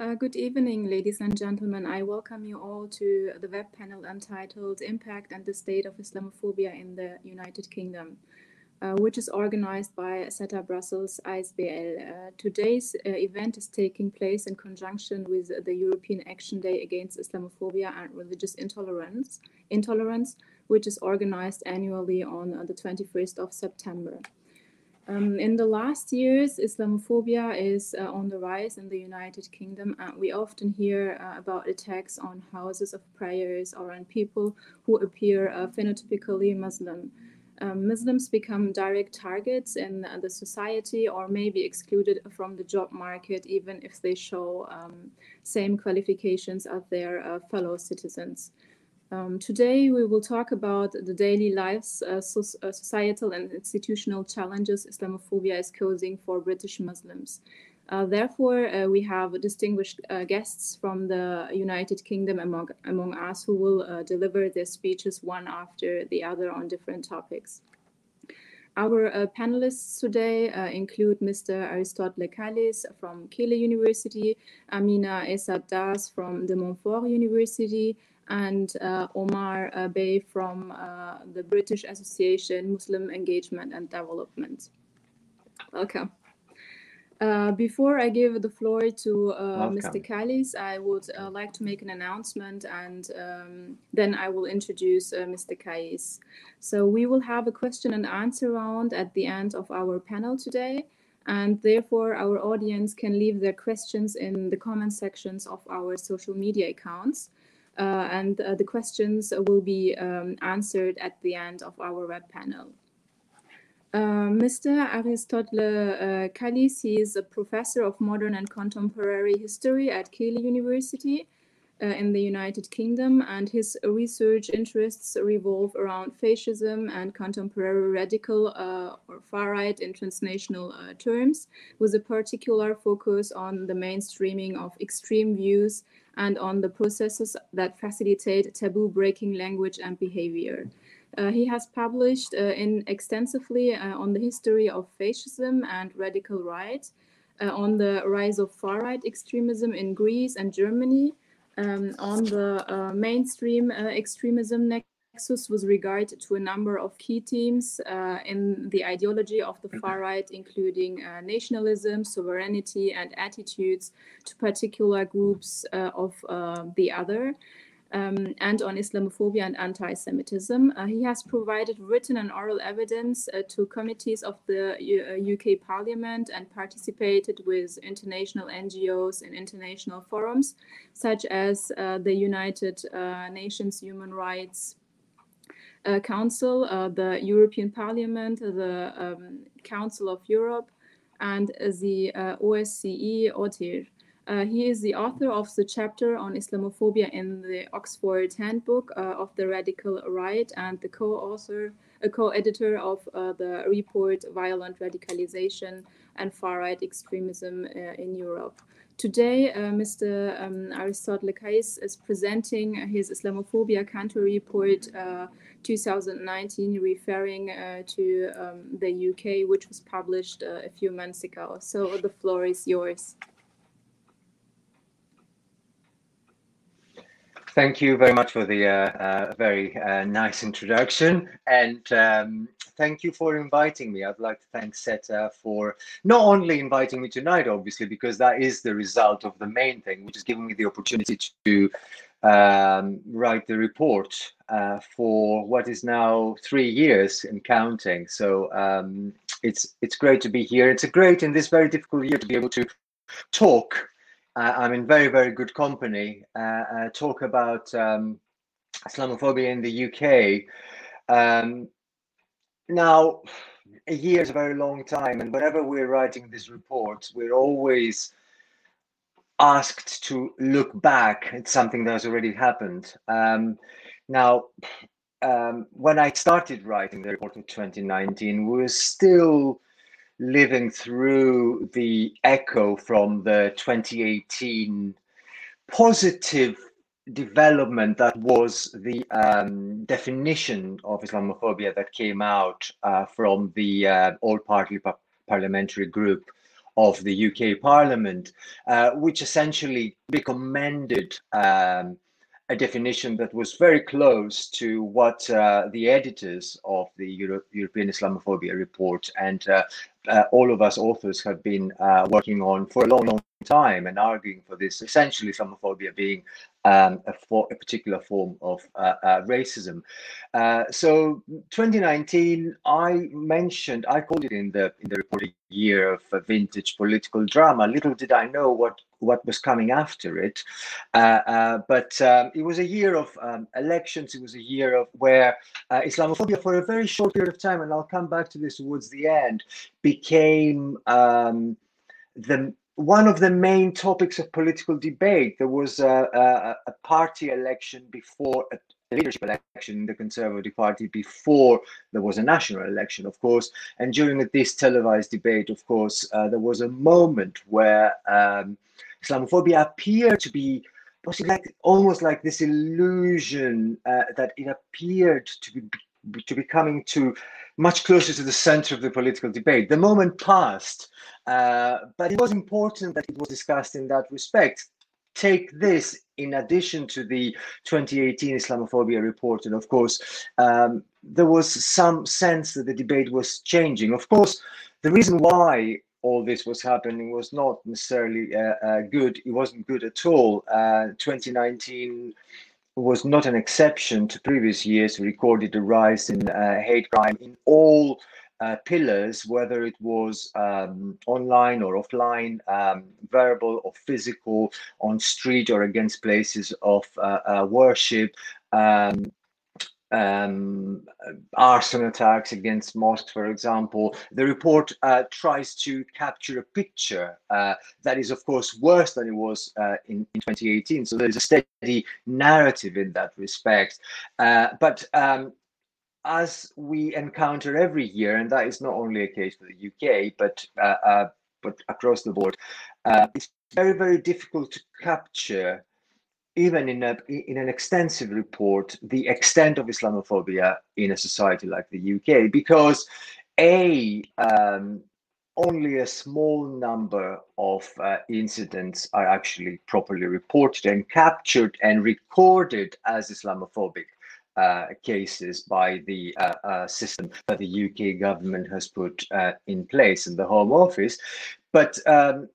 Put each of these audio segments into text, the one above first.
Uh, good evening, ladies and gentlemen. I welcome you all to the web panel entitled Impact and the State of Islamophobia in the United Kingdom, uh, which is organized by SETA Brussels ISBL. Uh, today's uh, event is taking place in conjunction with the European Action Day Against Islamophobia and Religious Intolerance, intolerance which is organized annually on uh, the 21st of September. Um, in the last years, Islamophobia is uh, on the rise in the United Kingdom. and we often hear uh, about attacks on houses of prayers or on people who appear uh, phenotypically Muslim. Um, Muslims become direct targets in the society or may be excluded from the job market even if they show um, same qualifications as their uh, fellow citizens. Um, today, we will talk about the daily lives, uh, so, uh, societal and institutional challenges Islamophobia is causing for British Muslims. Uh, therefore, uh, we have distinguished uh, guests from the United Kingdom among, among us who will uh, deliver their speeches one after the other on different topics. Our panelists today include Mr. Aristotle Kallis from Keele University, Amina Easat-Daas from De Montfort University, and uh, Omar uh, Bey from uh, the British Association Muslim Engagement and Development. Welcome. Uh, before I give the floor to uh, Mr. Kallis, I would uh, like to make an announcement and um, then I will introduce Mr. Kallis. So we will have a question and answer round at the end of our panel today and therefore our audience can leave their questions in the comment sections of our social media accounts. Uh, and uh, the questions will be um, answered at the end of our web panel. Uh, Mr. Aristotle uh, Kallis is a professor of modern and contemporary history at Keele University uh, in the United Kingdom, and his research interests revolve around fascism and contemporary radical uh, or far right in transnational terms, with a particular focus on the mainstreaming of extreme views and on the processes that facilitate taboo breaking language and behavior. Uh, he has published uh, in extensively uh, on the history of fascism and radical right, uh, on the rise of far right extremism in Greece and Germany, um, on the uh, mainstream uh, extremism nexus with regard to a number of key themes uh, in the ideology of the far right, including uh, nationalism, sovereignty, and attitudes to particular groups uh, of uh, the other. Um, and on Islamophobia and anti Semitism. Uh, he has provided written and oral evidence uh, to committees of the U UK Parliament and participated with international NGOs in international forums, such as the United Nations Human Rights uh, Council, uh, the European Parliament, the um, Council of Europe, and the uh, OSCE ODIHR. Uh, he is the author of the chapter on Islamophobia in the Oxford Handbook uh, of the Radical Right and the co-author, a co-editor of uh, the report Violent Radicalization and Far-Right Extremism in Europe. Today, uh, Mr. Um, Aristotle Kallis is presenting his Islamophobia country report uh, 2019, referring uh, to um, the UK, which was published uh, a few months ago. So the floor is yours. Thank you very much for the uh, uh, very uh, nice introduction. And um, thank you for inviting me. I'd like to thank SETA for not only inviting me tonight, obviously, because that is the result of the main thing, which is giving me the opportunity to um, write the report uh, for what is now three years and counting. So um, it's it's great to be here. It's a great in this very difficult year to be able to talk uh, I'm in very, very good company. Uh, uh, talk about um, Islamophobia in the UK. Um, now, a year is a very long time, and whenever we're writing this report, we're always asked to look back at something that has already happened. Um, now, um, when I started writing the report in 2019, we were still living through the echo from the 2018 positive development that was the um, definition of Islamophobia that came out uh, from the uh, all party parliamentary group of the UK Parliament, uh, which essentially recommended um, a definition that was very close to what uh, the editors of the Euro European Islamophobia report and uh, uh, all of us authors have been uh, working on for a long, long time and arguing for this, essentially Islamophobia being um, a, for, a, particular form of uh, uh, racism. So 2019, I mentioned, I called it in the in the report a year of vintage political drama. Little did I know what what was coming after it, uh, uh, but um, it was a year of um, elections. It was a year of where uh, Islamophobia, for a very short period of time, and I'll come back to this towards the end, became um, the one of the main topics of political debate. There was a, a, a party election before a leadership election in the Conservative Party before there was a national election, of course. And during this televised debate, of course, uh, there was a moment where um, Islamophobia appeared to be like almost like this illusion uh, that it appeared to be to be coming to much closer to the center of the political debate. The moment passed, uh, but it was important that it was discussed in that respect. Take this in addition to the 2018 Islamophobia report, and of course, um, there was some sense that the debate was changing. Of course, the reason why all this was happening was not necessarily uh, uh, good. It wasn't good at all. Uh, 2019 was not an exception to previous years. We recorded a rise in uh, hate crime in all uh, pillars, whether it was um, online or offline, um, verbal or physical, on street or against places of uh, worship. Um, um, arson attacks against mosques, for example. The report uh, tries to capture a picture uh, that is, of course, worse than it was uh, in, in 2018. So there's a steady narrative in that respect. Uh, but um, as we encounter every year, and that is not only a case for the UK, but uh, uh, but across the board, it's very, very difficult to capture even in a in an extensive report the extent of Islamophobia in a society like the UK because a um, only a small number of uh, incidents are actually properly reported and captured and recorded as Islamophobic uh, cases by the uh, uh system that the UK government has put uh, in place in the Home Office. But um,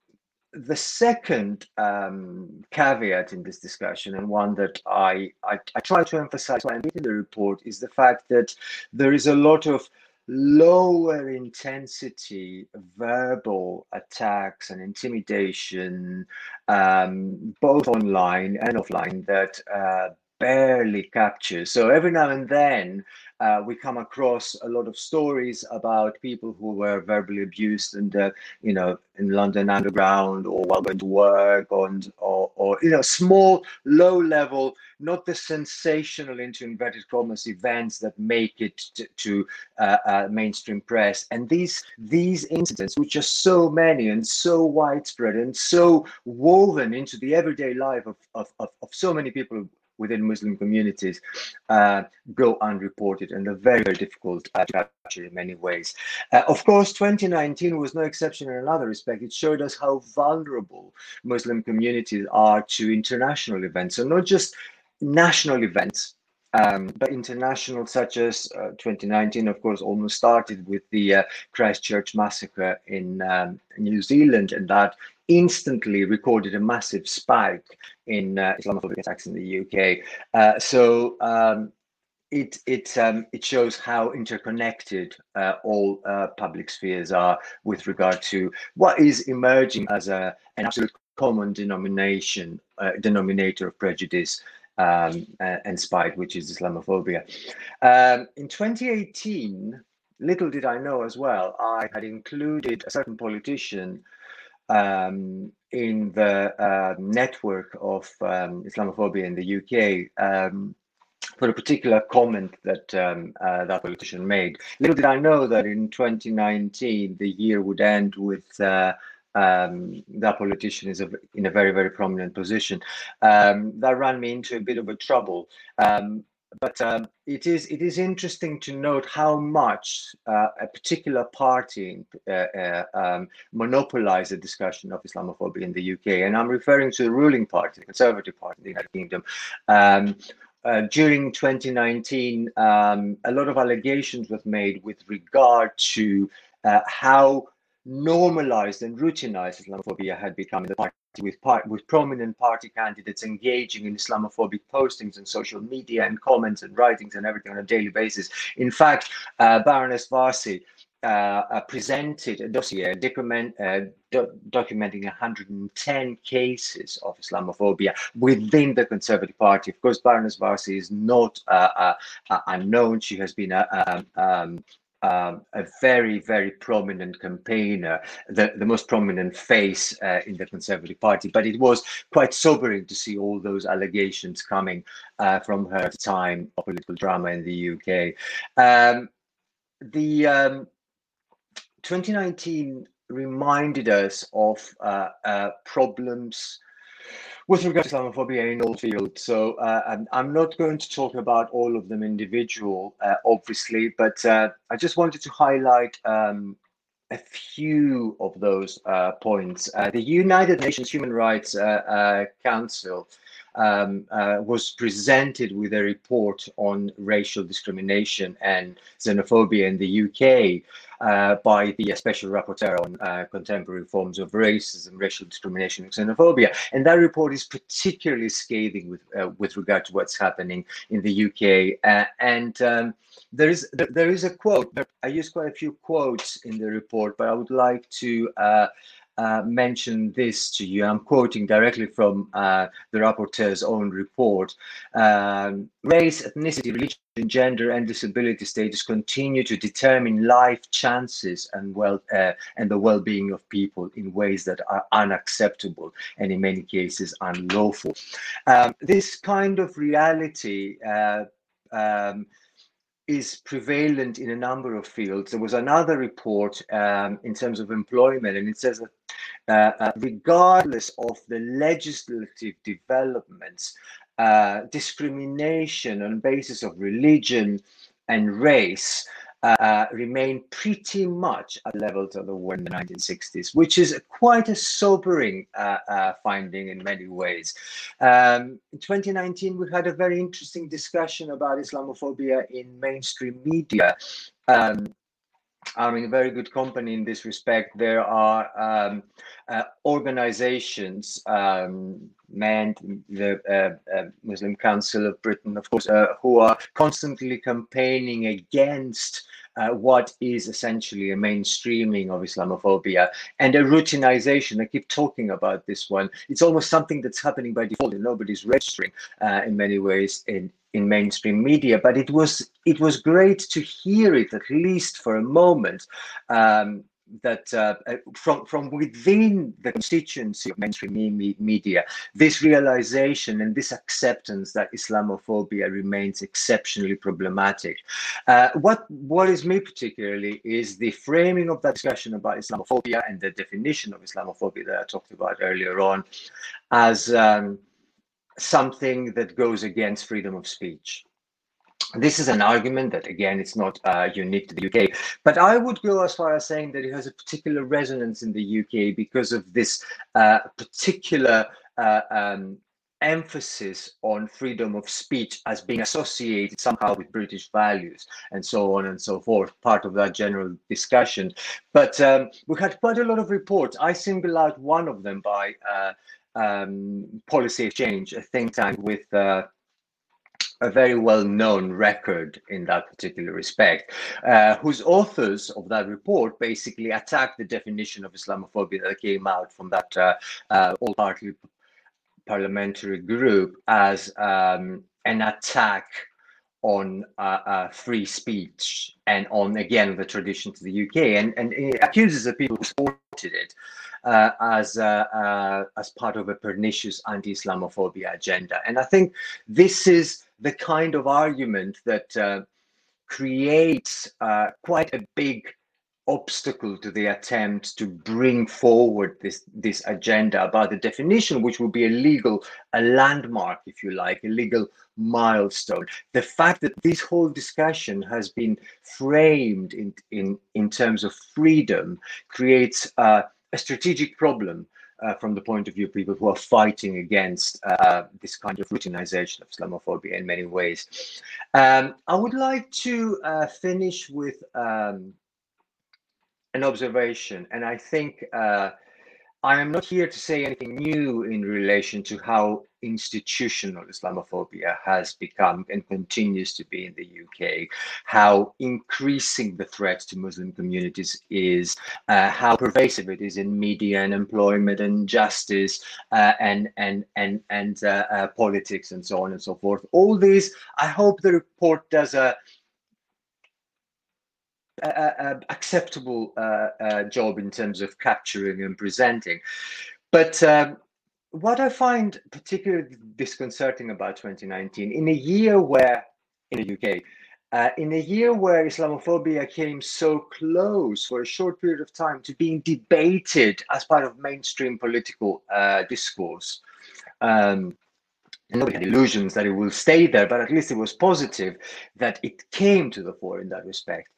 the second um, caveat in this discussion, and one that I, I, I try to emphasize when reading the report, is the fact that there is a lot of lower intensity verbal attacks and intimidation, um, both online and offline, that uh, barely captures. So every now and then, uh, we come across a lot of stories about people who were verbally abused and uh, you know in london underground or while going to work and or, or you know small low level not the sensational into inverted commas events that make it to, uh, uh, mainstream press. And these these incidents which are so many and so widespread and so woven into the everyday life of, of, of, of so many people within Muslim communities uh, go unreported and are very, very difficult to capture in many ways. Uh, of course, 2019 was no exception in another respect. It showed us how vulnerable Muslim communities are to international events. So not just national events, um, but international, such as uh, 2019, of course, almost started with the uh, Christchurch massacre in um, New Zealand, and that instantly recorded a massive spike in uh, Islamophobic attacks in the UK. Uh, so um, it it um, it shows how interconnected uh, all uh, public spheres are with regard to what is emerging as a an absolute common denomination uh, denominator of prejudice um, and spite, which is Islamophobia. Um, in 2018, little did I know as well, I had included a certain politician um, in the uh, network of um, Islamophobia in the UK um, for a particular comment that uh, that politician made. Little did I know that in 2019 the year would end with uh, um, that politician is a, in a very very prominent position. Um, that ran me into a bit of a trouble. Um, but um, it is it is interesting to note how much uh, a particular party uh, uh, um, monopolized the discussion of Islamophobia in the UK, and I'm referring to the ruling party, the Conservative Party in the United Kingdom. Um, uh, during 2019, um, a lot of allegations were made with regard to uh, how normalized and routinized Islamophobia had become in the party, with, part, with prominent party candidates engaging in Islamophobic postings on social media and comments and writings and everything on a daily basis. In fact, uh, Baroness Warsi uh, uh, presented a dossier document, uh, do documenting 110 cases of Islamophobia within the Conservative Party. Of course, Baroness Warsi is not uh, uh, unknown. She has been a, um, um, a very, very prominent campaigner, the, the most prominent face uh, in the Conservative Party. But it was quite sobering to see all those allegations coming uh, from her time of political drama in the UK. Um, the um, 2019 reminded us of uh, uh, problems with regard to Islamophobia in all fields. So uh, I'm, I'm, not going to talk about all of them individual, uh, obviously, but uh, I just wanted to highlight um, a few of those uh, points. the United Nations Human Rights Council um, uh, was presented with a report on racial discrimination and xenophobia in the UK uh, by the Special Rapporteur on uh, Contemporary Forms of Racism, Racial Discrimination and Xenophobia. And that report is particularly scathing with, uh, with regard to what's happening in the UK. Uh, and um, there is there is a quote. I use quite a few quotes in the report, but I would like to uh, uh, mention this to you. I'm quoting directly from uh, the rapporteur's own report. Um, race, ethnicity, religion, gender, and disability status continue to determine life chances and well uh, and the well-being of people in ways that are unacceptable and in many cases unlawful. Um, this kind of reality uh, um, is prevalent in a number of fields. There was another report um, in terms of employment, and it says that uh, uh, regardless of the legislative developments, uh, discrimination on basis of religion and race uh, remain pretty much at levels that were in the 1960s, which is quite a sobering uh, uh, finding in many ways. Um, in 2019, we had a very interesting discussion about Islamophobia in mainstream media. Um, I'm in very good company in this respect. There are um, uh, organizations, um, the uh, uh, Muslim Council of Britain, of course, uh, who are constantly campaigning against uh, what is essentially a mainstreaming of Islamophobia and a routinization. I keep talking about this one. It's almost something that's happening by default and nobody's registering uh, in many ways in, in mainstream media. But it was it was great to hear it at least for a moment um, that uh, uh, from from within the constituency of mainstream me media, this realization and this acceptance that Islamophobia remains exceptionally problematic. Uh, what worries me particularly is the framing of that discussion about Islamophobia and the definition of Islamophobia that I talked about earlier on, as um, something that goes against freedom of speech this is an argument that again it's not uh, unique to the UK, but I would go as far as saying that it has a particular resonance in the UK because of this uh, particular uh, um, emphasis on freedom of speech as being associated somehow with British values and so on and so forth, part of that general discussion. But um, we had quite a lot of reports. I single out one of them by uh, um, Policy Exchange, a think tank with uh, a very well-known record in that particular respect, uh, whose authors of that report basically attacked the definition of Islamophobia that came out from that uh, uh, all-party parliamentary group as um, an attack on uh, uh, free speech and on again the tradition to the UK, and and it accuses the people who supported it uh, as uh, as part of a pernicious anti-Islamophobia agenda. And I think this is the kind of argument that uh, creates uh, quite a big obstacle to the attempt to bring forward this this agenda about the definition which will be a legal a landmark if you like a legal milestone. The fact that this whole discussion has been framed in in in terms of freedom creates uh, a strategic problem uh, from the point of view of people who are fighting against uh, this kind of routinization of Islamophobia in many ways. Um, I would like to uh, finish with um, an observation, and I think uh, I am not here to say anything new in relation to how institutional Islamophobia has become and continues to be in the UK, how increasing the threat to Muslim communities is, uh, how pervasive it is in media and employment and justice uh, and and and and uh, uh politics and so on and so forth. All these, I hope the report does a a, acceptable uh, uh, job in terms of capturing and presenting. But um, what I find particularly disconcerting about 2019, in a year where, in the UK, uh, in a year where Islamophobia came so close for a short period of time to being debated as part of mainstream political uh, discourse, um, nobody had illusions that it will stay there, but at least it was positive that it came to the fore in that respect.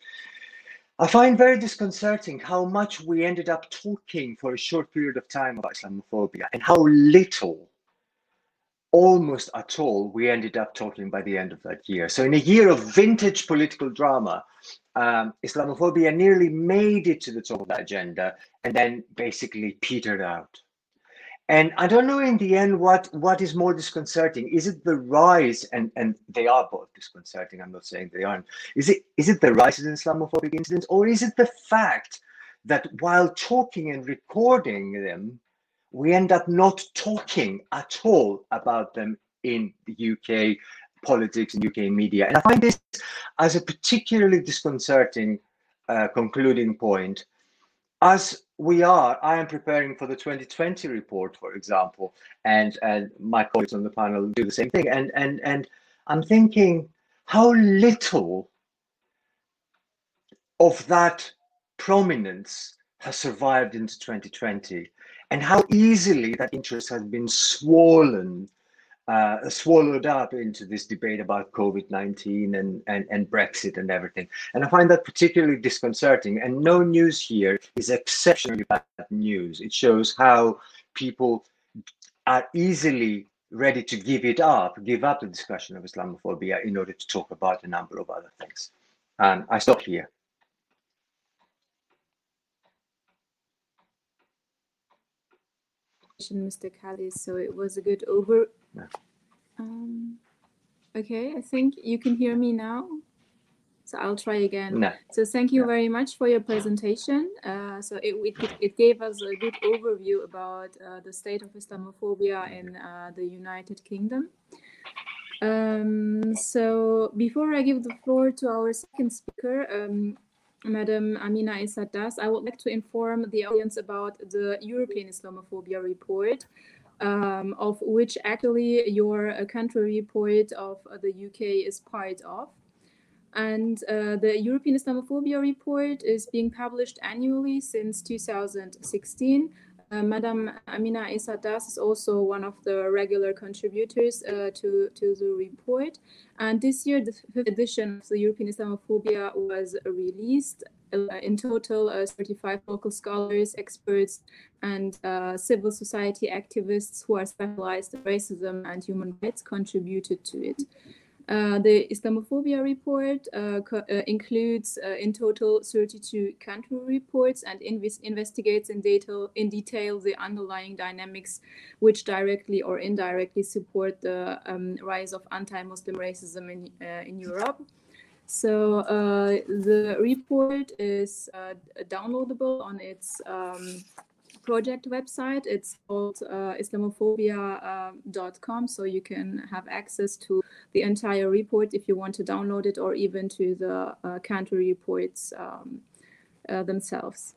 I find very disconcerting how much we ended up talking for a short period of time about Islamophobia and how little, almost at all, we ended up talking by the end of that year. So, in a year of vintage political drama, um, Islamophobia nearly made it to the top of the agenda and then basically petered out. And I don't know in the end what what is more disconcerting. Is it the rise and and they are both disconcerting. I'm not saying they aren't. Is it is it the rise in Islamophobic incidents or is it the fact that while talking and recording them, we end up not talking at all about them in the UK politics and UK media. And I find this as a particularly disconcerting uh, concluding point as we are, I am preparing for the 2020 report, for example, and and my colleagues on the panel do the same thing. And and and I'm thinking how little of that prominence has survived into 2020 and how easily that interest has been swollen uh, swallowed up into this debate about COVID 19 and, and, and Brexit and everything. And I find that particularly disconcerting. And no news here is exceptionally bad news. It shows how people are easily ready to give it up, give up the discussion of Islamophobia in order to talk about a number of other things. And I stop here. Mr. Kelly. So it was a good over. Um, okay, I think you can hear me now. So I'll try again. No. So thank you very much for your presentation. Uh, so it, it, it, gave us a good overview about uh, the state of Islamophobia in uh, the United Kingdom. Um, so before I give the floor to our second speaker, um, Madam Amina Easat-Daas, I would like to inform the audience about the European Islamophobia report, um, of which actually your uh, country report of uh, the UK is part of. And uh, the European Islamophobia report is being published annually since 2016 uh, Madam Amina Easat-Daas is also one of the regular contributors to, to the report. And this year, the fifth edition of the European Islamophobia was released. Uh, in total, uh, 35 local scholars, experts, and uh, civil society activists who are specialized in racism and human rights contributed to it. Uh, the Islamophobia report uh, uh, includes in total 32 country reports and inv investigates in detail, in detail the underlying dynamics which directly or indirectly support the um, rise of anti-Muslim racism in, in Europe. So the report is downloadable on its um, project website. It's called uh, islamophobia.com, so you can have access to the entire report if you want to download it, or even to the uh, country reports um, uh, themselves.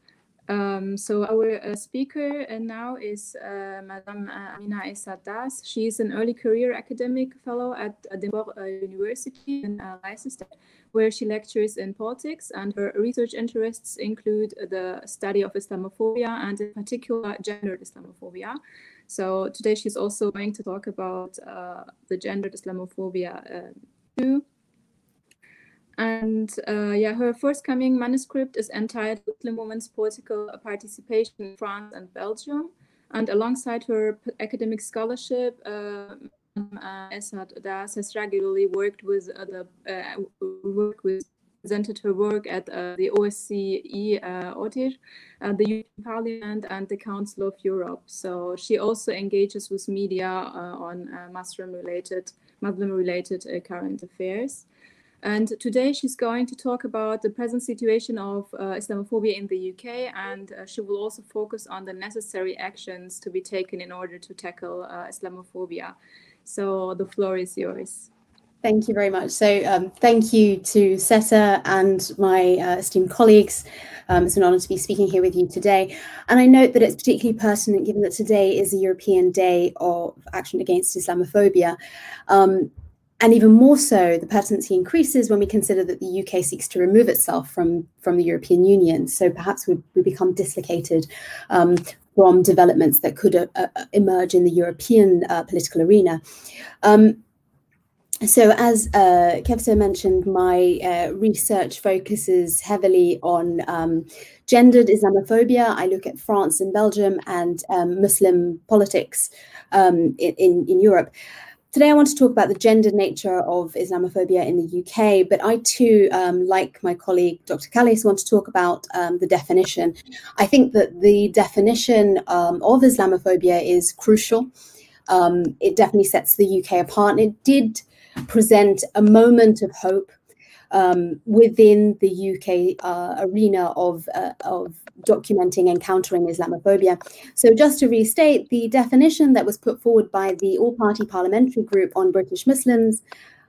Um, so our uh, speaker uh, now is uh, Madame uh, Amina Easat-Daas. She is an early career academic fellow at Edinburgh uh, University in uh, Leicester, where she lectures in politics, and her research interests include the study of Islamophobia and, in particular, gendered Islamophobia. So today she's also going to talk about the gendered Islamophobia too. And uh, yeah, her forthcoming manuscript is entitled Muslim Women's Political Participation in France and Belgium. And alongside her academic scholarship, uh, Essad Das has regularly worked with uh, the uh, work with presented her work at uh, the OSCE uh, uh, the European Parliament, and the Council of Europe. So she also engages with media uh, on uh, Muslim-related Muslim-related uh, current affairs. And today she's going to talk about the present situation of uh, Islamophobia in the UK, and uh, she will also focus on the necessary actions to be taken in order to tackle uh, Islamophobia. So the floor is yours. Thank you very much. So, um, thank you to SETA and my uh, esteemed colleagues. Um, it's an honour to be speaking here with you today. And I note that it's particularly pertinent given that today is the European Day of Action Against Islamophobia. Um, and even more so, the pertinency increases when we consider that the UK seeks to remove itself from, from the European Union. So perhaps we, we become dislocated um, from developments that could uh, uh, emerge in the European uh, political arena. Um, so as uh, Kevser mentioned, my uh, research focuses heavily on um, gendered Islamophobia. I look at France and Belgium and um, Muslim politics um, in, in Europe. Today, I want to talk about the gender nature of Islamophobia in the UK, but I too, um, like my colleague Dr. Kallis, want to talk about um, the definition. I think that the definition um, of Islamophobia is crucial. Um, it definitely sets the UK apart, and it did present a moment of hope um, within the UK uh, arena of, uh, of documenting and countering Islamophobia. So, just to restate, the definition that was put forward by the All Party Parliamentary Group on British Muslims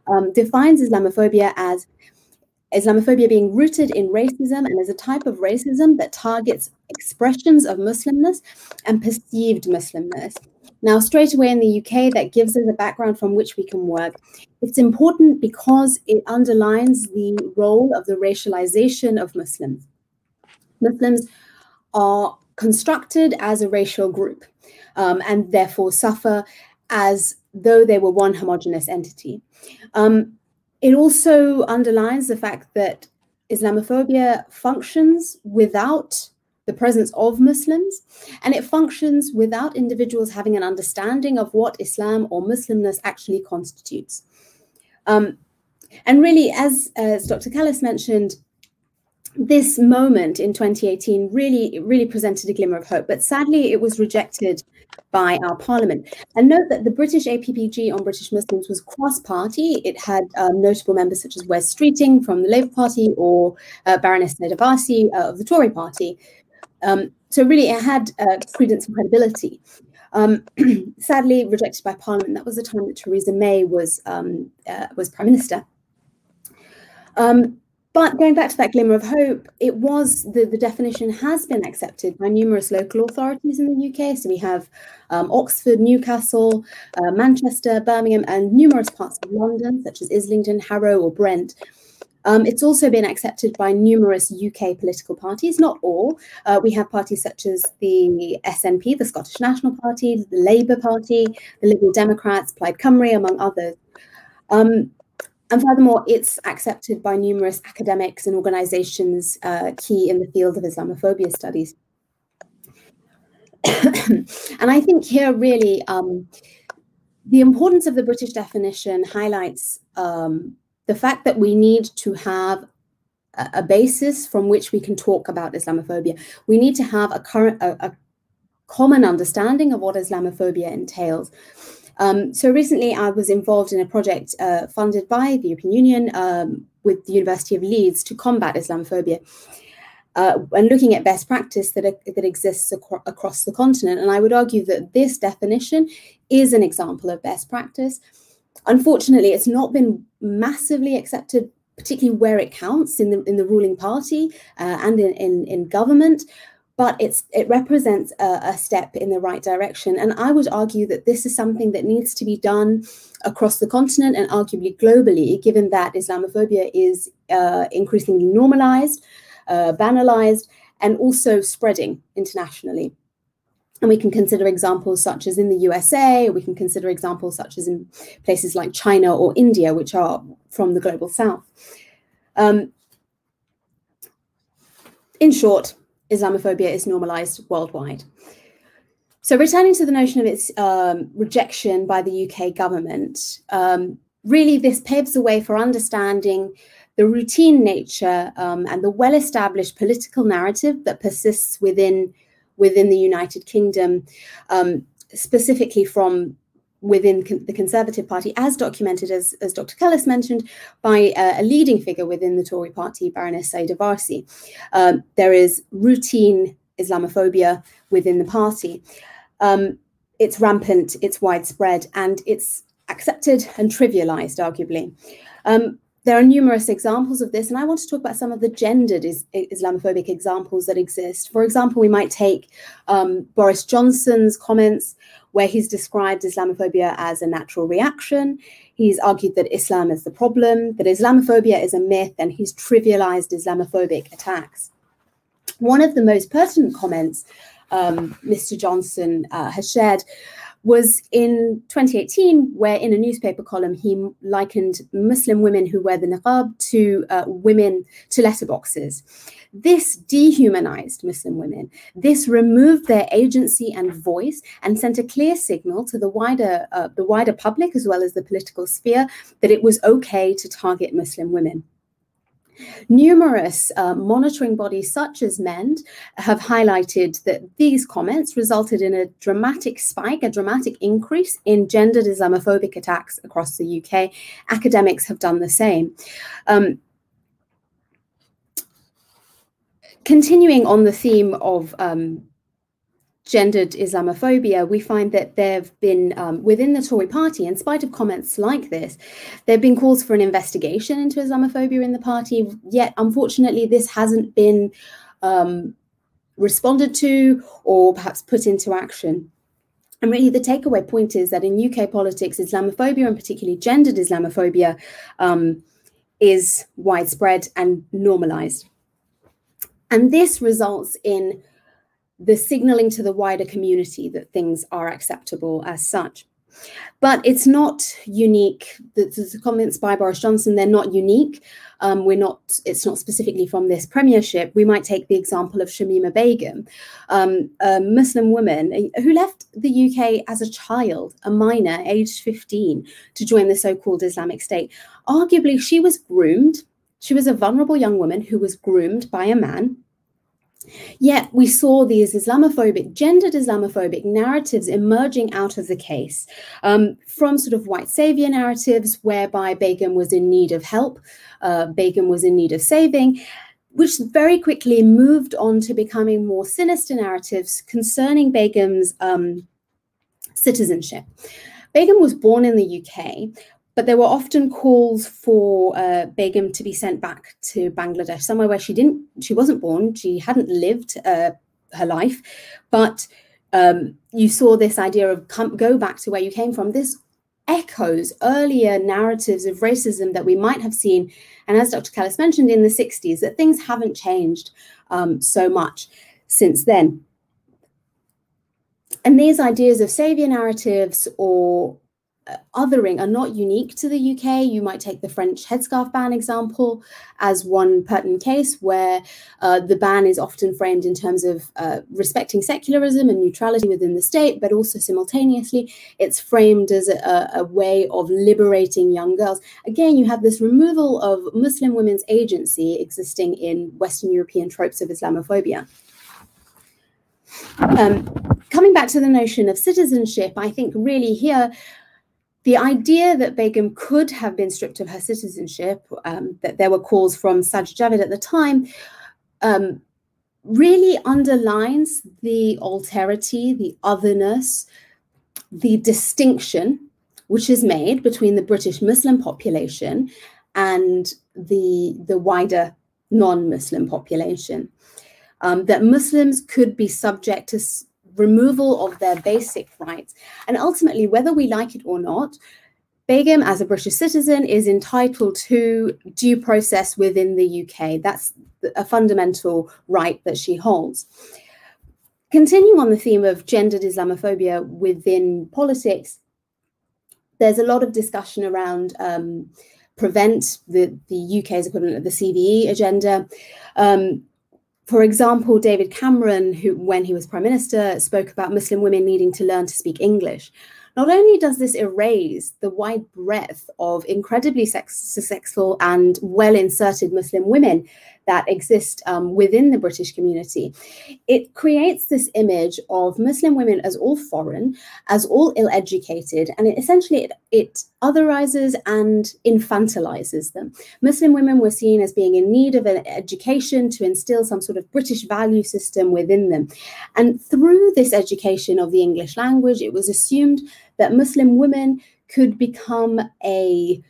um, defines Islamophobia as Islamophobia being rooted in racism and as a type of racism that targets expressions of Muslimness and perceived Muslimness. Now, straight away in the UK, that gives us a background from which we can work. It's important because it underlines the role of the racialization of Muslims. Muslims are constructed as a racial group um, and therefore suffer as though they were one homogenous entity. Um, it also underlines the fact that Islamophobia functions without the presence of Muslims, and it functions without individuals having an understanding of what Islam or Muslimness actually constitutes. Um, and really, as, as Dr. Kallis mentioned, this moment in 2018 really, really presented a glimmer of hope, but sadly, it was rejected by our parliament. And note that the British APPG on British Muslims was cross-party. It had um, notable members such as Wes Streeting from the Labour Party or uh, Baroness Neda Warsi uh, of the Tory Party. Um, so really, it had uh, credence and credibility. Um, sadly, rejected by Parliament. That was the time that Theresa May was um, uh, was Prime Minister. Um, but going back to that glimmer of hope, it was the, the definition has been accepted by numerous local authorities in the UK. So we have um, Oxford, Newcastle, uh, Manchester, Birmingham, and numerous parts of London, such as Islington, Harrow, or Brent. Um, it's also been accepted by numerous UK political parties, not all. Uh, we have parties such as the SNP, the Scottish National Party, the Labour Party, the Liberal Democrats, Plaid Cymru, among others. Um, and furthermore, it's accepted by numerous academics and organizations uh, key in the field of Islamophobia studies. and I think here really um, the importance of the British definition highlights um, the fact that we need to have a, basis from which we can talk about Islamophobia. We need to have a current, a, a common understanding of what Islamophobia entails. Um, so recently, I was involved in a project uh, funded by the European Union um, with the University of Leeds to combat Islamophobia. Uh, and looking at best practice that, that exists ac- across the continent. And I would argue that this definition is an example of best practice. Unfortunately, it's not been massively accepted, particularly where it counts in the, in the ruling party uh, and in, in, in government. but it's it represents a, a, step in the right direction. And I would argue that this is something that needs to be done across the continent and arguably globally, given that Islamophobia is uh, increasingly normalized, uh, banalized, and also spreading internationally. And we can consider examples such as in the USA, we can consider examples such as in places like China or India, which are from the global south. Um, in short, Islamophobia is normalized worldwide. So, returning to the notion of its um, rejection by the UK government, um, really this paves the way for understanding the routine nature um, and the well established political narrative that persists within, within the United Kingdom, um, specifically from within con- the Conservative Party, as documented, as, as Dr. Kallis mentioned, by uh, a leading figure within the Tory party, Baroness Sayeeda Warsi. Um, there is routine Islamophobia within the party. Um, it's rampant, it's widespread, and it's accepted and trivialized, arguably. Um, there are numerous examples of this, and I want to talk about some of the gendered is- Islamophobic examples that exist. For example, we might take um, Boris Johnson's comments where he's described Islamophobia as a natural reaction. He's argued that Islam is the problem, that Islamophobia is a myth, and he's trivialized Islamophobic attacks. One of the most pertinent comments um, Mr. Johnson uh, has shared was in 2018, where in a newspaper column he likened Muslim women who wear the niqab to uh, women to letterboxes. This dehumanized Muslim women. This removed their agency and voice and sent a clear signal to the wider uh, the wider public as well as the political sphere that it was okay to target Muslim women. Numerous uh, monitoring bodies, such as MEND, have highlighted that these comments resulted in a dramatic spike, a dramatic increase in gendered Islamophobic attacks across the UK. Academics have done the same. Um, continuing on the theme of um, gendered Islamophobia, we find that there have been um, within the Tory party, in spite of comments like this, there have been calls for an investigation into Islamophobia in the party. Yet, unfortunately, this hasn't been um, responded to or perhaps put into action. And really, the takeaway point is that in UK politics, Islamophobia, and particularly gendered Islamophobia, um, is widespread and normalized. And this results in the signaling to the wider community that things are acceptable as such. But it's not unique. The, the comments by Boris Johnson, they're not unique. Um, we're not, it's not specifically from this premiership. We might take the example of Shamima Begum, um, a Muslim woman who left the UK as a child, a minor, aged 15, to join the so called Islamic State. Arguably, she was groomed. She was a vulnerable young woman who was groomed by a man Yet we saw these Islamophobic, gendered Islamophobic narratives emerging out of the case um, from sort of white savior narratives whereby Begum was in need of help, uh, Begum was in need of saving, which very quickly moved on to becoming more sinister narratives concerning Begum's um, citizenship. Begum was born in the UK, but there were often calls for uh, Begum to be sent back to Bangladesh, somewhere where she didn't, she wasn't born, she hadn't lived uh, her life, but um, you saw this idea of come, go back to where you came from. This echoes earlier narratives of racism that we might have seen, and as Dr. Kallis mentioned in the 60s, that things haven't changed um, so much since then. And these ideas of savior narratives or othering are not unique to the UK. You might take the French headscarf ban example as one pertinent case where uh, the ban is often framed in terms of uh, respecting secularism and neutrality within the state, but also simultaneously it's framed as a, a way of liberating young girls. Again, you have this removal of Muslim women's agency existing in Western European tropes of Islamophobia. Um, coming back to the notion of citizenship, I think really here the idea that Begum could have been stripped of her citizenship, um, that there were calls from Sajid Javid at the time, um, really underlines the alterity, the otherness, the distinction which is made between the British Muslim population and the, the wider non Muslim population. um, that Muslims could be subject to removal of their basic rights. And ultimately, whether we like it or not, Begum, as a British citizen, is entitled to due process within the UK. That's a fundamental right that she holds. Continuing on the theme of gendered Islamophobia within politics, there's a lot of discussion around um, prevent the, the UK's equivalent of the CVE agenda. Um, for example, David Cameron, who, when he was prime minister, spoke about Muslim women needing to learn to speak English. Not only does this erase the wide breadth of incredibly sex- successful and well inserted Muslim women that exist um, within the British community, it creates this image of Muslim women as all foreign, as all ill educated, and it essentially it, it otherizes and infantilizes them. Muslim women were seen as being in need of an education to instill some sort of British value system within them. And through this education of the English language, it was assumed that Muslim women could become a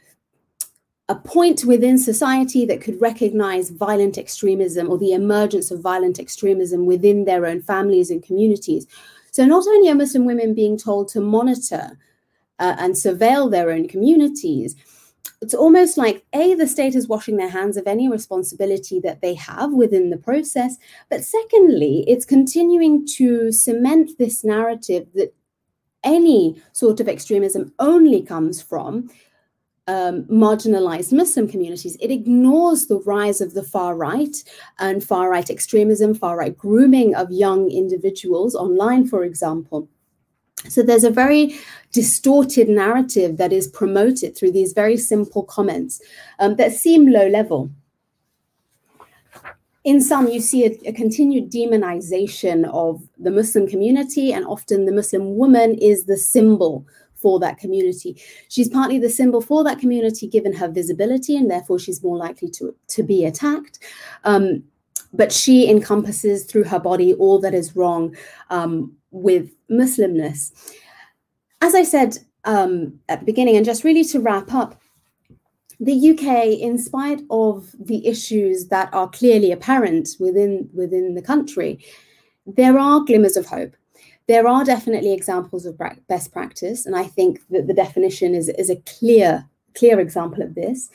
a point within society that could recognize violent extremism or the emergence of violent extremism within their own families and communities. So, not only are Muslim women being told to monitor uh, and surveil their own communities, it's almost like A, the state is washing their hands of any responsibility that they have within the process. But secondly, it's continuing to cement this narrative that any sort of extremism only comes from um, marginalized Muslim communities. It ignores the rise of the far right and far right extremism, far right grooming of young individuals online, for example. So there's a very distorted narrative that is promoted through these very simple comments um, that seem low level. In some, you see a, a, continued demonization of the Muslim community, and often the Muslim woman is the symbol for that community. She's partly the symbol for that community, given her visibility, and therefore she's more likely to, to be attacked. Um, but she encompasses through her body all that is wrong um, with Muslimness. As I said um, at the beginning, and just really to wrap up, the UK, in spite of the issues that are clearly apparent within within the country, there are glimmers of hope there are definitely examples of best practice, and I think that the definition is, is a clear, clear example of this.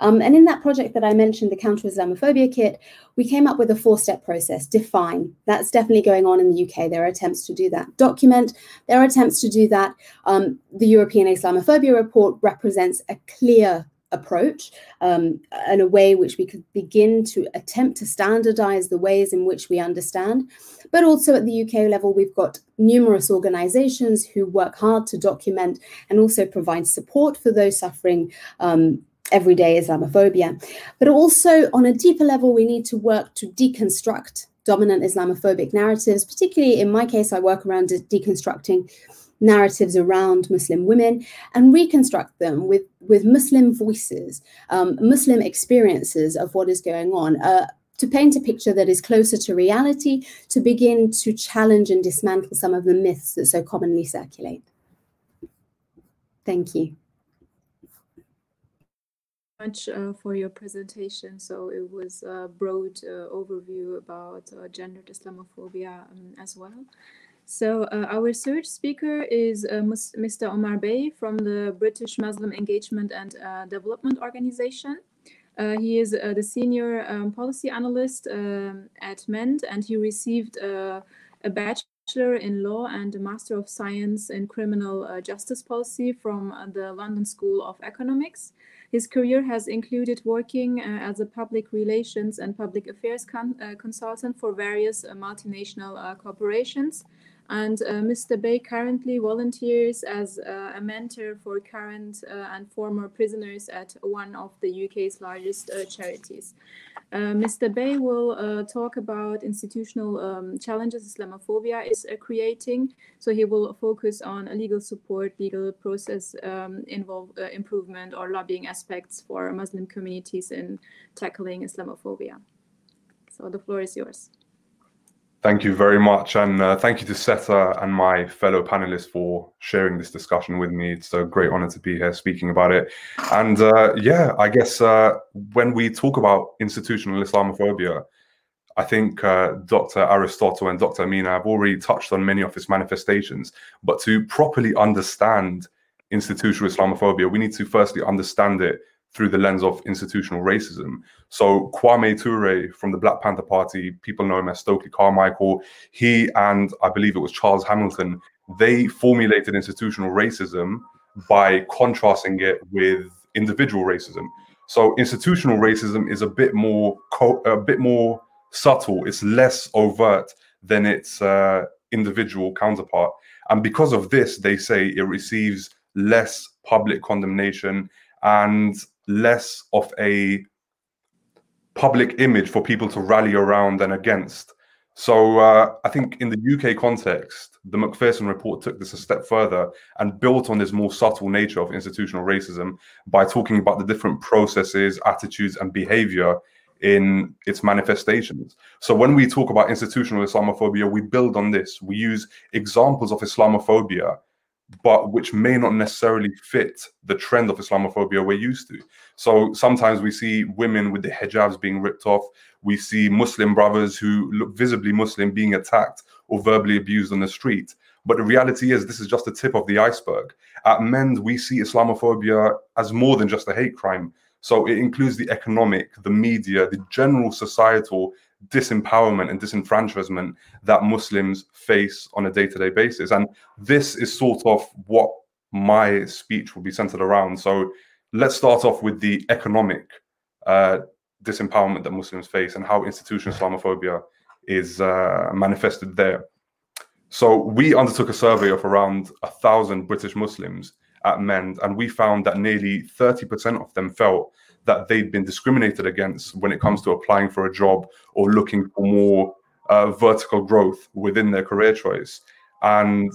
Um, and in that project that I mentioned, the Counter Islamophobia Kit, we came up with a four step process define. That's definitely going on in the UK. There are attempts to do that. Document, there are attempts to do that. Um, the European Islamophobia report represents a clear approach um, and a way which we could begin to attempt to standardize the ways in which we understand. But also at the UK level, we've got numerous organizations who work hard to document and also provide support for those suffering. Um, everyday Islamophobia. But also, on a deeper level, we need to work to deconstruct dominant Islamophobic narratives. Particularly in my case, I work around de- deconstructing narratives around Muslim women and reconstruct them with, with Muslim voices, um, Muslim experiences of what is going on. Uh, to paint a picture that is closer to reality, to begin to challenge and dismantle some of the myths that so commonly circulate. Thank you. much uh, for your presentation. So it was a broad uh, overview about uh, gendered Islamophobia um, as well. So uh, our third speaker is uh, Mr. Omar Bey from the British Muslim Engagement and uh, Development Organization. Uh, he is uh, the senior um, policy analyst um, at MEND, and he received uh, a bachelor in law and a master of science in criminal justice policy from the London School of Economics. His career has included working as a public relations and public affairs con consultant for various multinational corporations and uh, Mr. Bay currently volunteers as uh, a mentor for current uh, and former prisoners at one of the UK's largest uh, charities. Uh, Mr. Bay will uh, talk about institutional um, challenges Islamophobia is creating. So he will focus on legal support, legal process um, involve, improvement, or lobbying aspects for Muslim communities in tackling Islamophobia. So the floor is yours. Thank you very much. And uh, thank you to Seta and my fellow panelists for sharing this discussion with me. It's a great honor to be here speaking about it. And uh, yeah, I guess uh, when we talk about institutional Islamophobia, I think uh, Dr. Aristotle and Dr. Amina have already touched on many of its manifestations. But to properly understand institutional Islamophobia, we need to firstly understand it through the lens of institutional racism. So Kwame Ture from the Black Panther Party, people know him as Stokely Carmichael, he and I believe it was Charles Hamilton, they formulated institutional racism by contrasting it with individual racism. So institutional racism is a bit more a bit more subtle. It's less overt than its uh, individual counterpart, and because of this, they say it receives less public condemnation and less of a public image for people to rally around and against. So uh, I think in the UK context, the Macpherson report took this a step further and built on this more subtle nature of institutional racism by talking about the different processes, attitudes, and behavior in its manifestations. So when we talk about institutional Islamophobia, we build on this. We use examples of Islamophobia but which may not necessarily fit the trend of Islamophobia we're used to. So sometimes we see women with the hijabs being ripped off. We see Muslim brothers who look visibly Muslim being attacked or verbally abused on the street. But the reality is, this is just the tip of the iceberg. At MEND, we see Islamophobia as more than just a hate crime. So it includes the economic, the media, the general societal disempowerment and disenfranchisement that Muslims face on a day to day basis. And this is sort of what my speech will be centered around. So let's start off with the economic uh, disempowerment that Muslims face and how institutional Islamophobia is uh, manifested there. So we undertook a survey of around a thousand British Muslims at MEND, and we found that nearly 30% of them felt that they've been discriminated against when it comes to applying for a job or looking for more uh, vertical growth within their career choice. And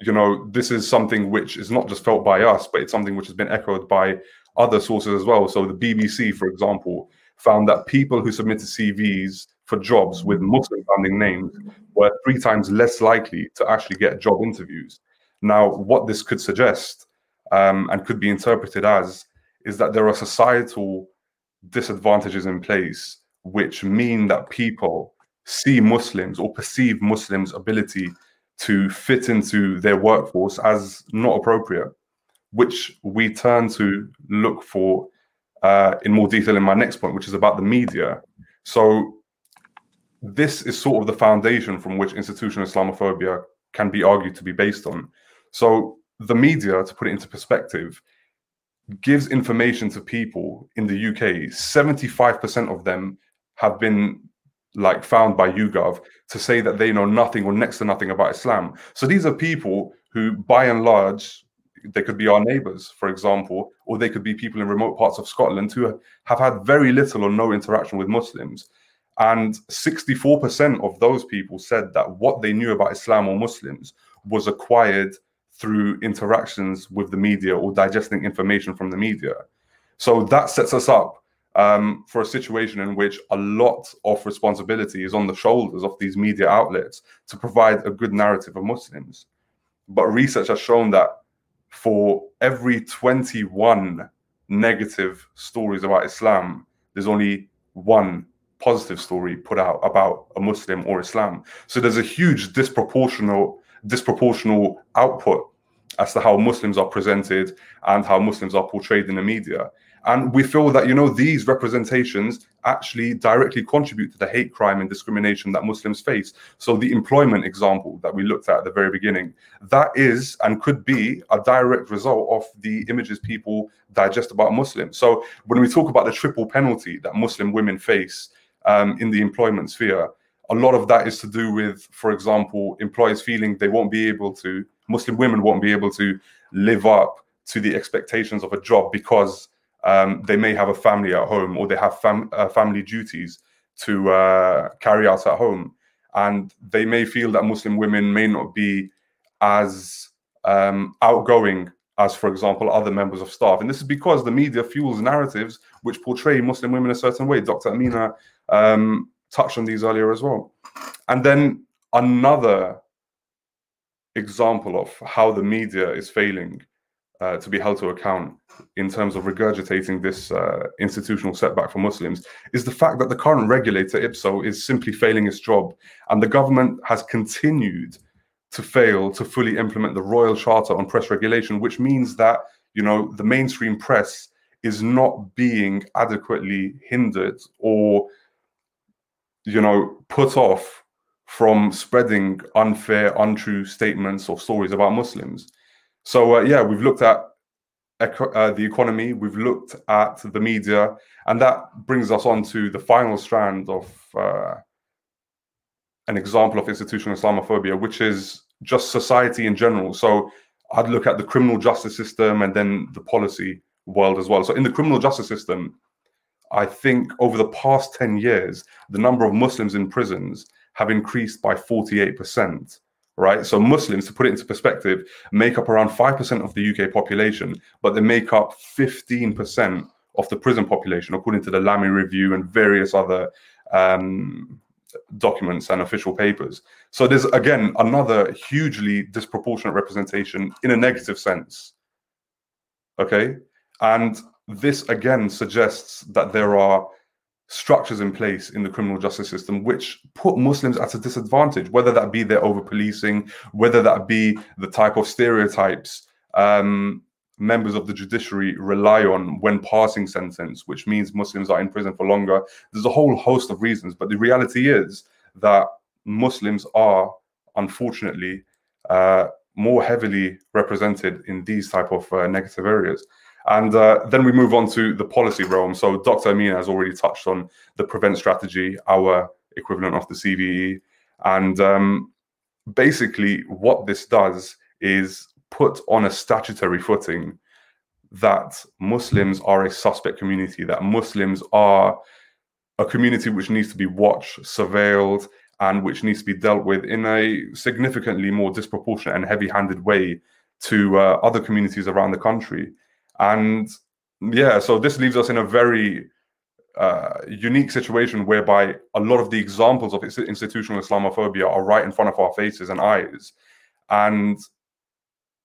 you know, this is something which is not just felt by us, but it's something which has been echoed by other sources as well. So the BBC, for example, found that people who submitted CVs for jobs with Muslim sounding names were three times less likely to actually get job interviews. Now, what this could suggest um, and could be interpreted as is that there are societal disadvantages in place which mean that people see Muslims or perceive Muslims' ability to fit into their workforce as not appropriate, which we turn to look for uh, in more detail in my next point, which is about the media. So, this is sort of the foundation from which institutional Islamophobia can be argued to be based on. So, the media, to put it into perspective, gives information to people in the UK, 75% of them have been like found by YouGov to say that they know nothing or next to nothing about Islam. So these are people who, by and large, they could be our neighbors, for example, or they could be people in remote parts of Scotland who have had very little or no interaction with Muslims. And 64% of those people said that what they knew about Islam or Muslims was acquired through interactions with the media or digesting information from the media. So that sets us up um, for a situation in which a lot of responsibility is on the shoulders of these media outlets to provide a good narrative of Muslims. But research has shown that for every 21 negative stories about Islam, there's only one positive story put out about a Muslim or Islam. So there's a huge disproportional disproportional output as to how Muslims are presented and how Muslims are portrayed in the media. And we feel that, you know, these representations actually directly contribute to the hate crime and discrimination that Muslims face. So the employment example that we looked at at the very beginning, that is and could be a direct result of the images people digest about Muslims. So when we talk about the triple penalty that Muslim women face um, in the employment sphere, a lot of that is to do with, for example, employers feeling they won't be able to, Muslim women won't be able to live up to the expectations of a job because um, they may have a family at home or they have fam- uh, family duties to uh, carry out at home. And they may feel that Muslim women may not be as um, outgoing as, for example, other members of staff. And this is because the media fuels narratives which portray Muslim women a certain way. Dr. Amina um, touched on these earlier as well. And then another example of how the media is failing uh, to be held to account in terms of regurgitating this uh, institutional setback for Muslims is the fact that the current regulator, IPSO, is simply failing its job. And the government has continued to fail to fully implement the Royal Charter on Press Regulation, which means that, you know, the mainstream press is not being adequately hindered or, you know, put off from spreading unfair, untrue statements or stories about Muslims. So uh, yeah, we've looked at uh, the economy, we've looked at the media, and that brings us on to the final strand of uh, an example of institutional Islamophobia, which is just society in general. So I'd look at the criminal justice system and then the policy world as well. So in the criminal justice system, I think over the past 10 years, the number of Muslims in prisons have increased by 48% right? So Muslims, to put it into perspective, make up around 5% of the UK population, but they make up 15% of the prison population, according to the Lammy Review and various other um, documents and official papers. So there's, again, another hugely disproportionate representation in a negative sense. Okay? And this, again, suggests that there are structures in place in the criminal justice system which put Muslims at a disadvantage, whether that be their over policing, whether that be the type of stereotypes um, members of the judiciary rely on when passing sentence, which means Muslims are in prison for longer. There's a whole host of reasons, but the reality is that Muslims are unfortunately uh, more heavily represented in these type of uh, negative areas. And uh, then we move on to the policy realm. So Dr. Amina has already touched on the prevent strategy, our equivalent of the CVE. And um, basically, what this does is put on a statutory footing that Muslims are a suspect community, that Muslims are a community which needs to be watched, surveilled, and which needs to be dealt with in a significantly more disproportionate and heavy handed way to uh, other communities around the country. And yeah, so this leaves us in a very uh, unique situation whereby a lot of the examples of institutional Islamophobia are right in front of our faces and eyes, and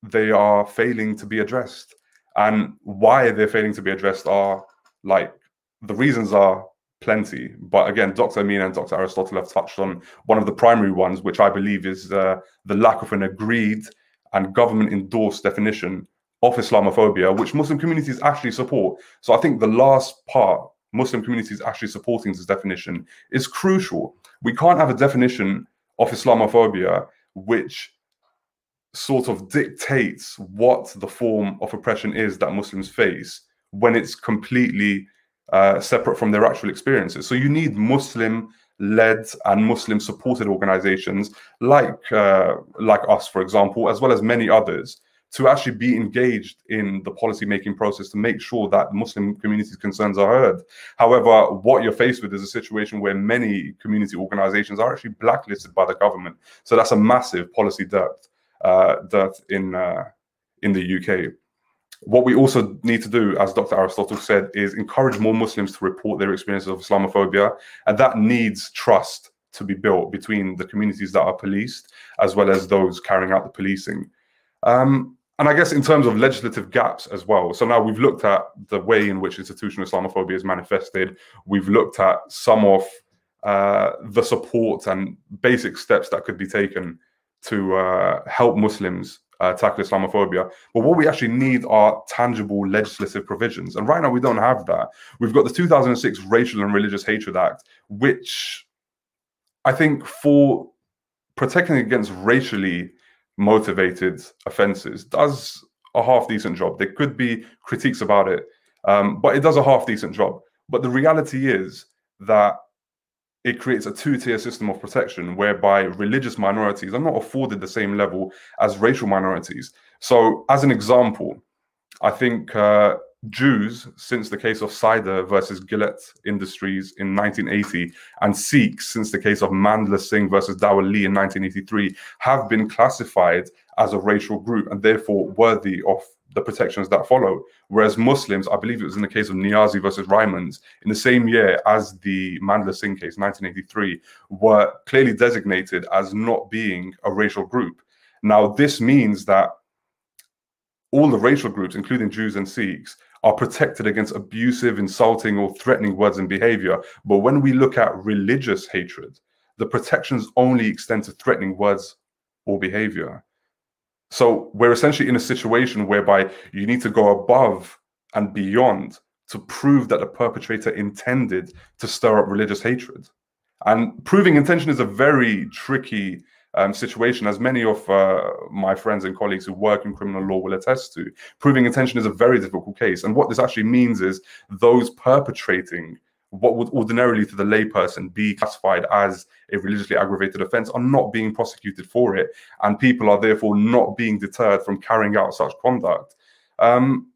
they are failing to be addressed. And why they're failing to be addressed are like the reasons are plenty. But again, Dr. Amina and Dr. Aristotle have touched on one of the primary ones, which I believe is uh, the lack of an agreed and government endorsed definition of Islamophobia, which Muslim communities actually support. So I think the last part, Muslim communities actually supporting this definition, is crucial. We can't have a definition of Islamophobia which sort of dictates what the form of oppression is that Muslims face when it's completely uh, separate from their actual experiences. So you need Muslim led and Muslim supported organizations like uh, like us, for example, as well as many others to actually be engaged in the policy making process to make sure that Muslim communities' concerns are heard. However, what you're faced with is a situation where many community organizations are actually blacklisted by the government. So that's a massive policy dirt, uh, dirt in uh, in the UK. What we also need to do, as Dr. Aristotle said, is encourage more Muslims to report their experiences of Islamophobia, and that needs trust to be built between the communities that are policed as well as those carrying out the policing. Um, and I guess in terms of legislative gaps as well. So now we've looked at the way in which institutional Islamophobia is manifested. We've looked at some of uh, the support and basic steps that could be taken to uh, help Muslims uh, tackle Islamophobia. But what we actually need are tangible legislative provisions. And right now we don't have that. We've got the 2006 Racial and Religious Hatred Act, which I think for protecting against racially motivated offences does a half decent job. There could be critiques about it, um, but it does a half decent job. But the reality is that it creates a two tier system of protection whereby religious minorities are not afforded the same level as racial minorities. So, as an example, I think uh, Jews, since the case of Seide versus Gillette Industries in 1980, and Sikhs, since the case of Mandla Singh versus Dowell Lee in 1983, have been classified as a racial group and therefore worthy of the protections that follow. Whereas Muslims, I believe it was in the case of Nyazi versus Rymans, in the same year as the Mandla Singh case, 1983, were clearly designated as not being a racial group. Now, this means that all the racial groups, including Jews and Sikhs, are protected against abusive, insulting, or threatening words and behavior. But when we look at religious hatred, the protections only extend to threatening words or behavior. So we're essentially in a situation whereby you need to go above and beyond to prove that the perpetrator intended to stir up religious hatred. And proving intention is a very tricky um, situation, as many of uh, my friends and colleagues who work in criminal law will attest to. Proving intention is a very difficult case. And what this actually means is those perpetrating what would ordinarily to the layperson be classified as a religiously aggravated offense are not being prosecuted for it. And people are therefore not being deterred from carrying out such conduct. Um,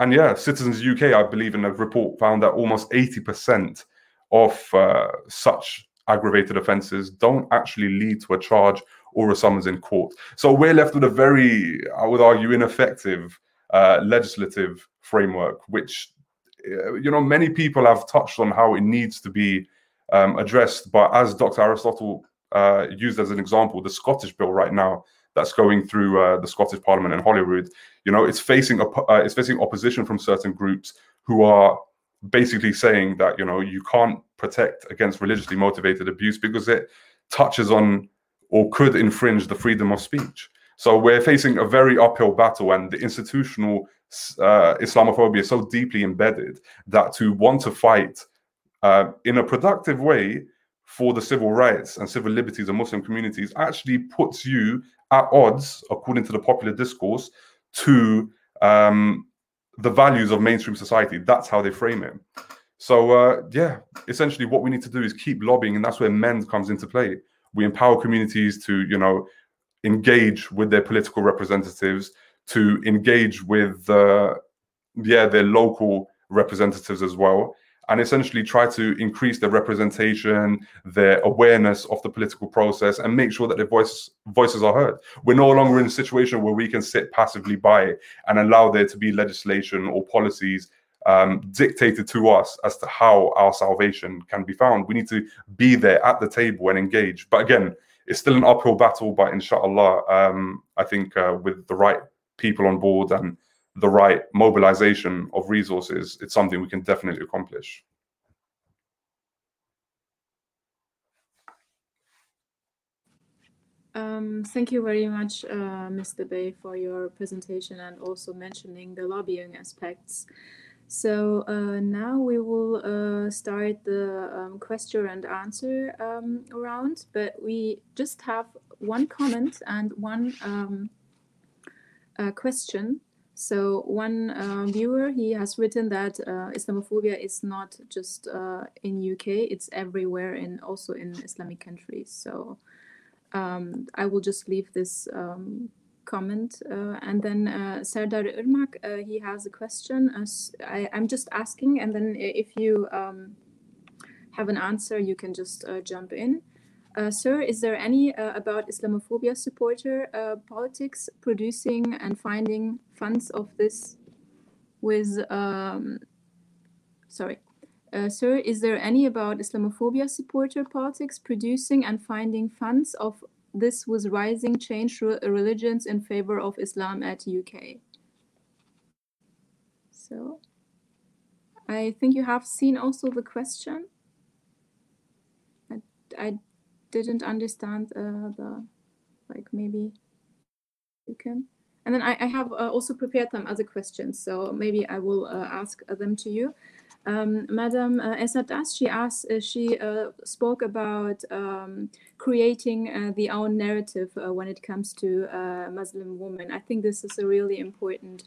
and yeah, Citizens UK, I believe, in a report found that almost 80% of uh, such aggravated offences don't actually lead to a charge or a summons in court. So we're left with a very, I would argue, ineffective uh, legislative framework, which, uh, you know, many people have touched on how it needs to be um, addressed. But as Dr. Aristotle uh, used as an example, the Scottish bill right now that's going through uh, the Scottish Parliament in Holyrood, you know, it's facing uh, it's facing opposition from certain groups who are basically saying that you know you can't protect against religiously motivated abuse because it touches on or could infringe the freedom of speech. So we're facing a very uphill battle, and the institutional uh, Islamophobia is so deeply embedded that to want to fight uh, in a productive way for the civil rights and civil liberties of Muslim communities actually puts you at odds, according to the popular discourse, to um, the values of mainstream society. That's how they frame it. So uh, yeah, essentially what we need to do is keep lobbying, and that's where MEND comes into play. We empower communities to, you know, engage with their political representatives, to engage with, uh, yeah, their local representatives as well, and essentially try to increase their representation, their awareness of the political process, and make sure that their voice, voices are heard. We're no longer in a situation where we can sit passively by and allow there to be legislation or policies um, dictated to us as to how our salvation can be found. We need to be there at the table and engage. But again, it's still an uphill battle. But inshallah, um, I think uh, with the right people on board and the right mobilization of resources, it's something we can definitely accomplish. Um, thank you very much, uh, Mr. Bay, for your presentation and also mentioning the lobbying aspects. So uh, now we will uh, start the um, question and answer um, round, but we just have one comment and one um, uh, question so one uh, viewer, he has written that uh, Islamophobia is not just uh, in UK, it's everywhere and also in Islamic countries. So um, I will just leave this um, comment. Uh, and then uh, Serdar Irmak, uh, he has a question. I, am just asking, and then if you um, have an answer, you can just jump in. Uh, sir, is there any uh, about Islamophobia supporter uh, politics producing and finding funds of this with, um, sorry, uh, sir, is there any about Islamophobia supporter politics producing and finding funds of this with rising change re religions in favor of Islam at UK? So, I think you have seen also the question. I, I didn't understand uh, the like maybe you can and then I, I have uh, also prepared them as a question so maybe I will uh, ask them to you um, Madam uh, Easat-Daas, she asked, uh, she uh, spoke about um, creating uh, the own narrative uh, when it comes to uh, Muslim women. I think this is a really important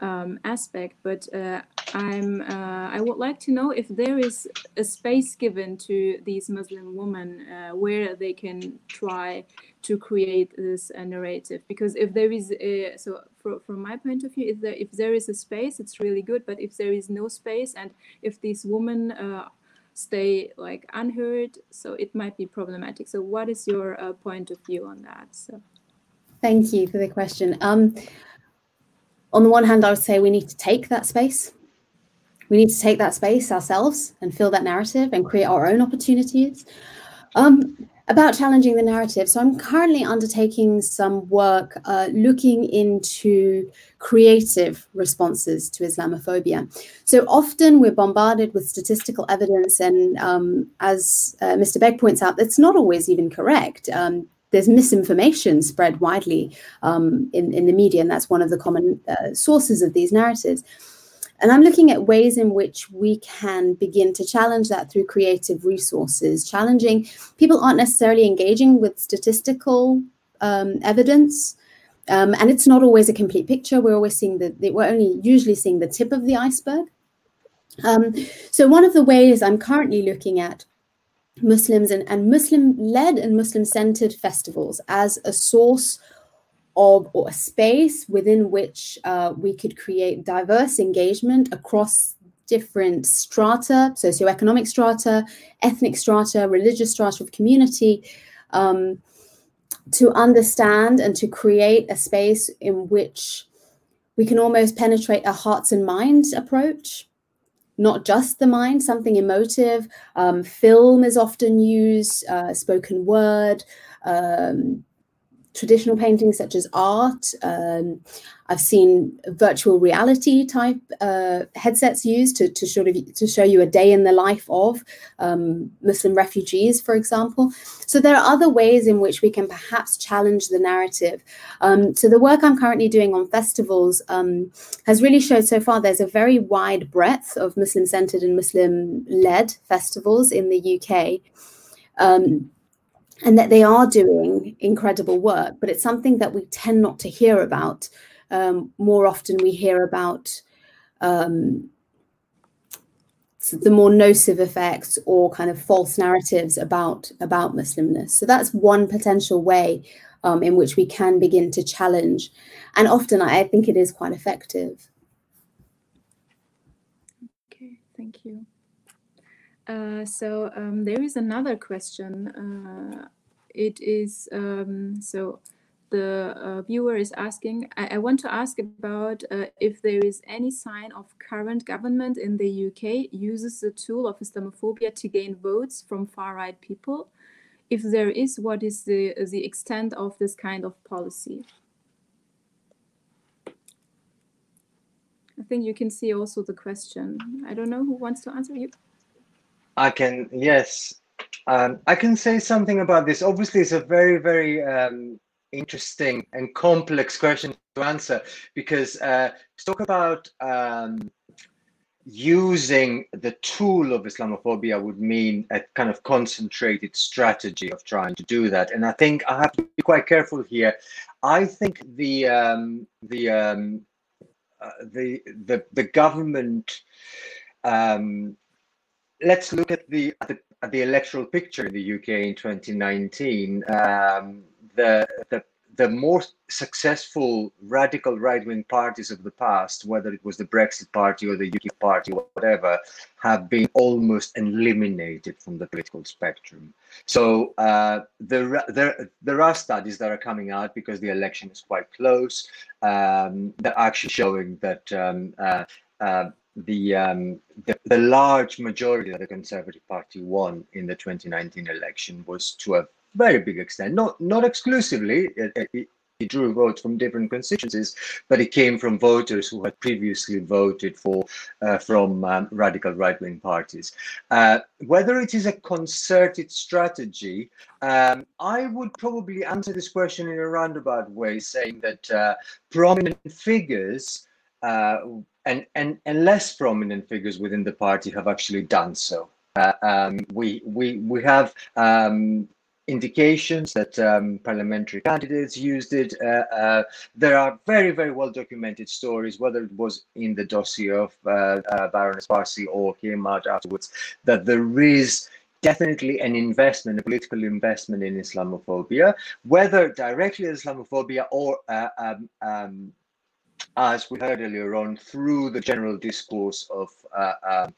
um, aspect, but uh, I'm uh, I would like to know if there is a space given to these Muslim women uh, where they can try to create this uh, narrative. Because if there is a, so for, from my point of view, if there if there is a space, it's really good. But if there is no space, and if these women uh, stay like unheard, so it might be problematic. So what is your uh, point of view on that? So. Thank you for the question. Um, on the one hand, I would say we need to take that space. We need to take that space ourselves and fill that narrative and create our own opportunities. Um, about challenging the narrative. So I'm currently undertaking some work uh, looking into creative responses to Islamophobia. So often we're bombarded with statistical evidence, and um, as uh, Mr. Begg points out, that's not always even correct. Um, there's misinformation spread widely um, in, in the media, and that's one of the common uh, sources of these narratives. And I'm looking at ways in which we can begin to challenge that through creative resources. Challenging people aren't necessarily engaging with statistical um, evidence. Um, and it's not always a complete picture. We're always seeing the, we're only usually seeing the tip of the iceberg. Um, so one of the ways I'm currently looking at Muslims and, and Muslim-led and Muslim-centered festivals as a source of or a space within which uh, we could create diverse engagement across different strata, socioeconomic strata, ethnic strata, religious strata of community, um, to understand and to create a space in which we can almost penetrate a hearts and minds approach, not just the mind, something emotive. Um, film is often used, uh, spoken word, um, traditional paintings such as art. Um, I've seen virtual reality type uh, headsets used to, to sort of to show you a day in the life of um, Muslim refugees, for example. So there are other ways in which we can perhaps challenge the narrative. Um, so the work I'm currently doing on festivals um, has really showed so far there's a very wide breadth of Muslim-centered and Muslim-led festivals in the UK. And that they are doing incredible work, but it's something that we tend not to hear about. Um, more often, we hear about um, the more nocive effects or kind of false narratives about about Muslimness. So that's one potential way um, in which we can begin to challenge, and often I think it is quite effective. Okay, thank you. Uh, so um, there is another question. Uh, it is um, so the uh, viewer is asking. I, I, want to ask about uh, if there is any sign of current government in the UK uses the tool of Islamophobia to gain votes from far right people. If there is, what is the the extent of this kind of policy? I think you can see also the question. I don't know who wants to answer you. I can, yes. Um, I can say something about this. Obviously, it's a very, very um, interesting and complex question to answer because uh, to talk about um, using the tool of Islamophobia would mean a kind of concentrated strategy of trying to do that. And I think I have to be quite careful here. I think the um, the um, uh, the the the government um, let's look at the, at the, at the electoral picture in the UK in 2019. Um, the the the more successful radical right-wing parties of the past, whether it was the Brexit Party or the UKIP Party or whatever, have been almost eliminated from the political spectrum. So uh, there, there, there are studies that are coming out because the election is quite close. Um, they're actually showing that um, uh, uh, the, um, the, the large majority that the Conservative Party won in the 2019 election was to a very big extent, not not exclusively. It, it, drew votes from different constituencies, but it came from voters who had previously voted for uh, from um, radical right-wing parties. Uh, whether it is a concerted strategy, um, I would probably answer this question in a roundabout way, saying that uh, prominent figures uh, and, and, and less prominent figures within the party have actually done so. Uh, um, we, we, we have um, indications that um, parliamentary candidates used it. Uh, uh, there are very, very well documented stories, whether it was in the dossier of uh, uh Baroness Warsi or came out afterwards, that there is definitely an investment, a political investment in Islamophobia, whether directly Islamophobia or uh, um, um, as we heard earlier on, through the general discourse of uh, uh,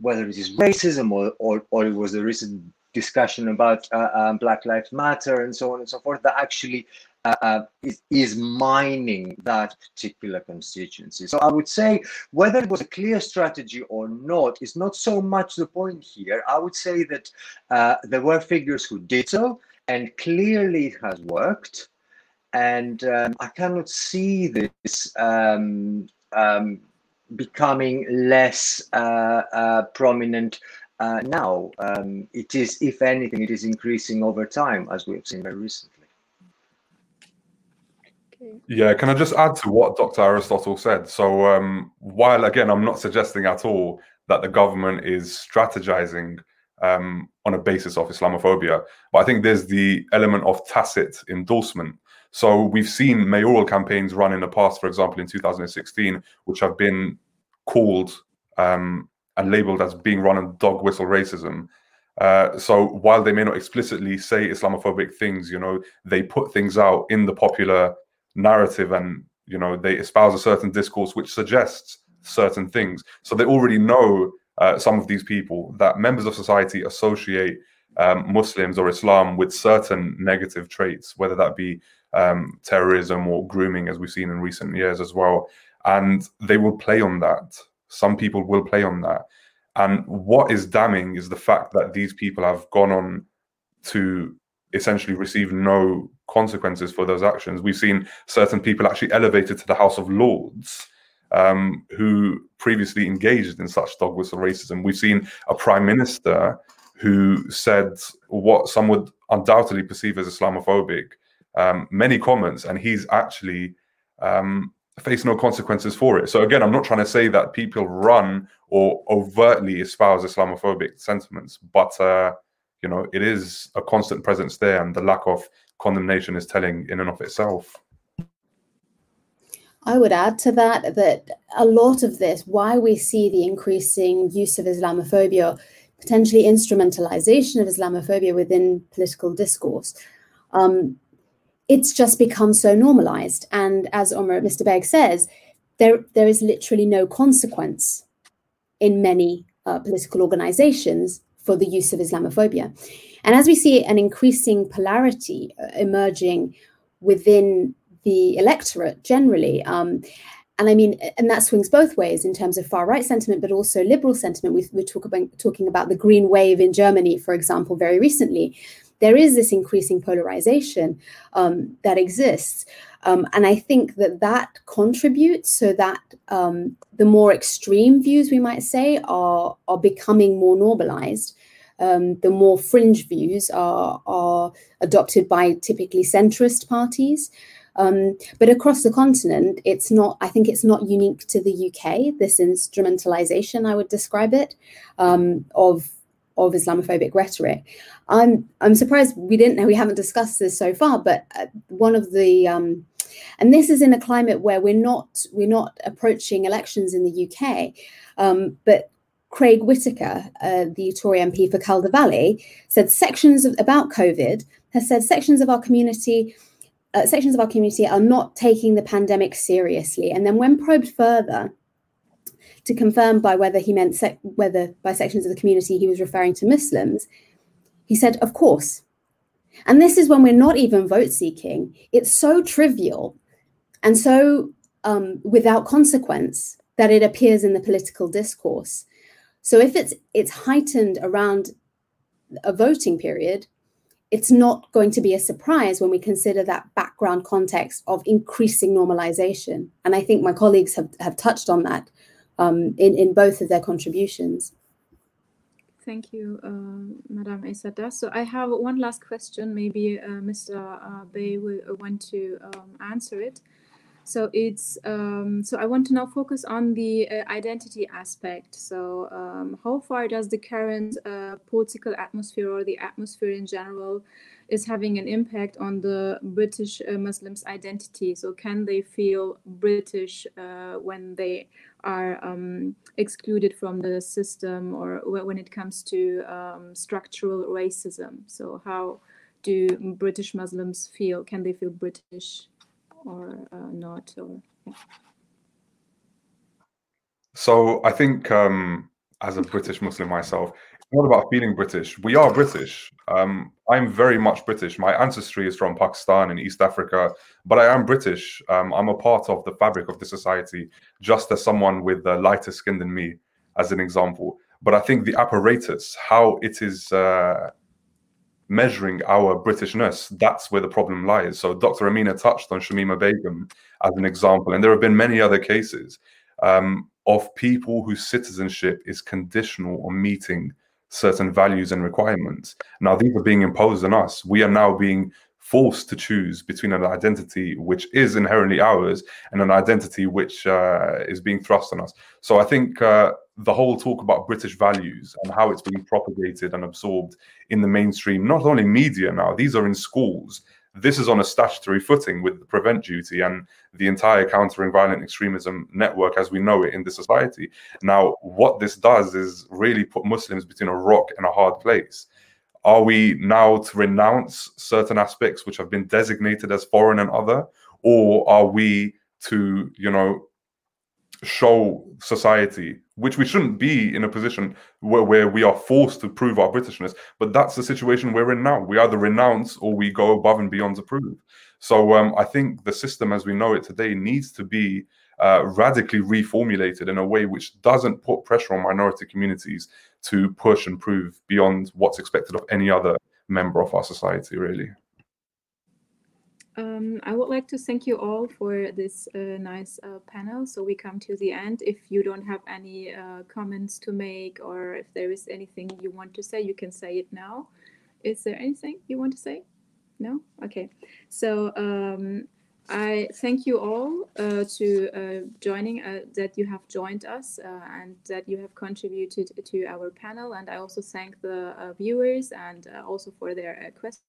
whether it is racism or, or, or it was the recent discussion about uh, um, Black Lives Matter and so on and so forth, that actually uh, uh, is, is mining that particular constituency. So I would say whether it was a clear strategy or not is not so much the point here. I would say that uh, there were figures who did so, and clearly it has worked. And um, I cannot see this um, um, becoming less uh, uh, prominent uh, now. Um, it is, if anything, it is increasing over time, as we have seen very recently. Yeah, can I just add to what Dr. Aristotle said? So, um, while again, I'm not suggesting at all that the government is strategizing um, on a basis of Islamophobia, but I think there's the element of tacit endorsement. So, we've seen mayoral campaigns run in the past, for example, in 2016, which have been called um, and labeled as being run on dog whistle racism. Uh, so while they may not explicitly say Islamophobic things, you know, they put things out in the popular narrative and you know they espouse a certain discourse which suggests certain things so they already know uh, some of these people that members of society associate um, muslims or islam with certain negative traits whether that be um, terrorism or grooming as we've seen in recent years as well and they will play on that some people will play on that and what is damning is the fact that these people have gone on to essentially receive no consequences for those actions. We've seen certain people actually elevated to the House of Lords um, who previously engaged in such dog whistle racism. We've seen a prime minister who said what some would undoubtedly perceive as Islamophobic, um, many comments, and he's actually um, faced no consequences for it. So again, I'm not trying to say that people run or overtly espouse Islamophobic sentiments, but uh, you know, it is a constant presence there, and the lack of condemnation is telling in and of itself. I would add to that that a lot of this, why we see the increasing use of Islamophobia, potentially instrumentalization of Islamophobia within political discourse, um, it's just become so normalized. And as Omar, Mr. Beg says, there, there is literally no consequence in many uh, political organizations for the use of Islamophobia. And as we see an increasing polarity uh, emerging within the electorate generally, um, and I mean, and that swings both ways in terms of far right sentiment, but also liberal sentiment. We, we're talk about, talking about the Green Wave in Germany, for example, very recently. There is this increasing polarization um, that exists. Um, and I think that that contributes so that um, the more extreme views, we might say, are, are becoming more normalized um, the more fringe views are, are adopted by typically centrist parties. Um, but across the continent, it's not, I think it's not unique to the UK, this instrumentalization, I would describe it, um, of of Islamophobic rhetoric. I'm I'm surprised we didn't know we haven't discussed this so far, but uh, one of the um, and this is in a climate where we're not we're not approaching elections in the UK, um, but Craig Whittaker, uh, the Tory MP for Calder Valley, said sections of, about COVID has said sections of our community, uh, sections of our community are not taking the pandemic seriously. And then when probed further to confirm by whether he meant sec- whether by sections of the community he was referring to Muslims, he said, "Of course." And this is when we're not even vote seeking. It's so trivial and so um, without consequence that it appears in the political discourse. So if it's it's heightened around a voting period, it's not going to be a surprise when we consider that background context of increasing normalization. And I think my colleagues have, have touched on that um, in, in both of their contributions. Thank you, uh, Madam Aissata. So I have one last question. Maybe uh, Mr. Uh, Bey will want to um, answer it. So it's um, so I want to now focus on the uh, identity aspect. So um, how far does the current uh, political atmosphere or the atmosphere in general is having an impact on the British uh, Muslims' identity? So can they feel British uh, when they are um, excluded from the system or when it comes to um, structural racism? So how do British Muslims feel? Can they feel British? Or uh, not or yeah. so i think um, as a british muslim myself it's not about feeling British. We are British. Um, I'm very much British. My ancestry is from Pakistan and East Africa, but I am British. Um, I'm a part of the fabric of the society, just as someone with uh, lighter skin than me, as an example. But I think the apparatus, how it is uh, measuring our Britishness, that's where the problem lies. So Dr. Amina touched on Shamima Begum as an example, and there have been many other cases um, of people whose citizenship is conditional on meeting certain values and requirements. Now, these are being imposed on us. We are now being forced to choose between an identity which is inherently ours and an identity which uh, is being thrust on us. So I think uh, the whole talk about British values and how it's being propagated and absorbed in the mainstream, not only media now, these are in schools. This is on a statutory footing with the prevent duty and the entire countering violent extremism network as we know it in the society. Now, what this does is really put Muslims between a rock and a hard place. Are we now to renounce certain aspects which have been designated as foreign and other, or are we to, you know, show society, which we shouldn't be in a position where, where we are forced to prove our Britishness, but that's the situation we're in now. We either renounce or we go above and beyond to prove. So um, I think the system as we know it today needs to be uh, radically reformulated in a way which doesn't put pressure on minority communities to push and prove beyond what's expected of any other member of our society, really. Um, I would like to thank you all for this uh, nice uh, panel. So we come to the end. If you don't have any uh, comments to make or if there is anything you want to say, you can say it now. Is there anything you want to say? No? Okay. So um, I thank you all uh, to uh, joining, uh, that you have joined us and that you have contributed to our panel. And I also thank the viewers and also for their questions.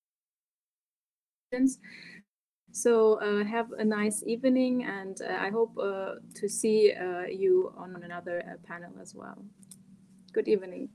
So uh, have a nice evening, and uh, I hope uh, to see you on another panel as well. Good evening.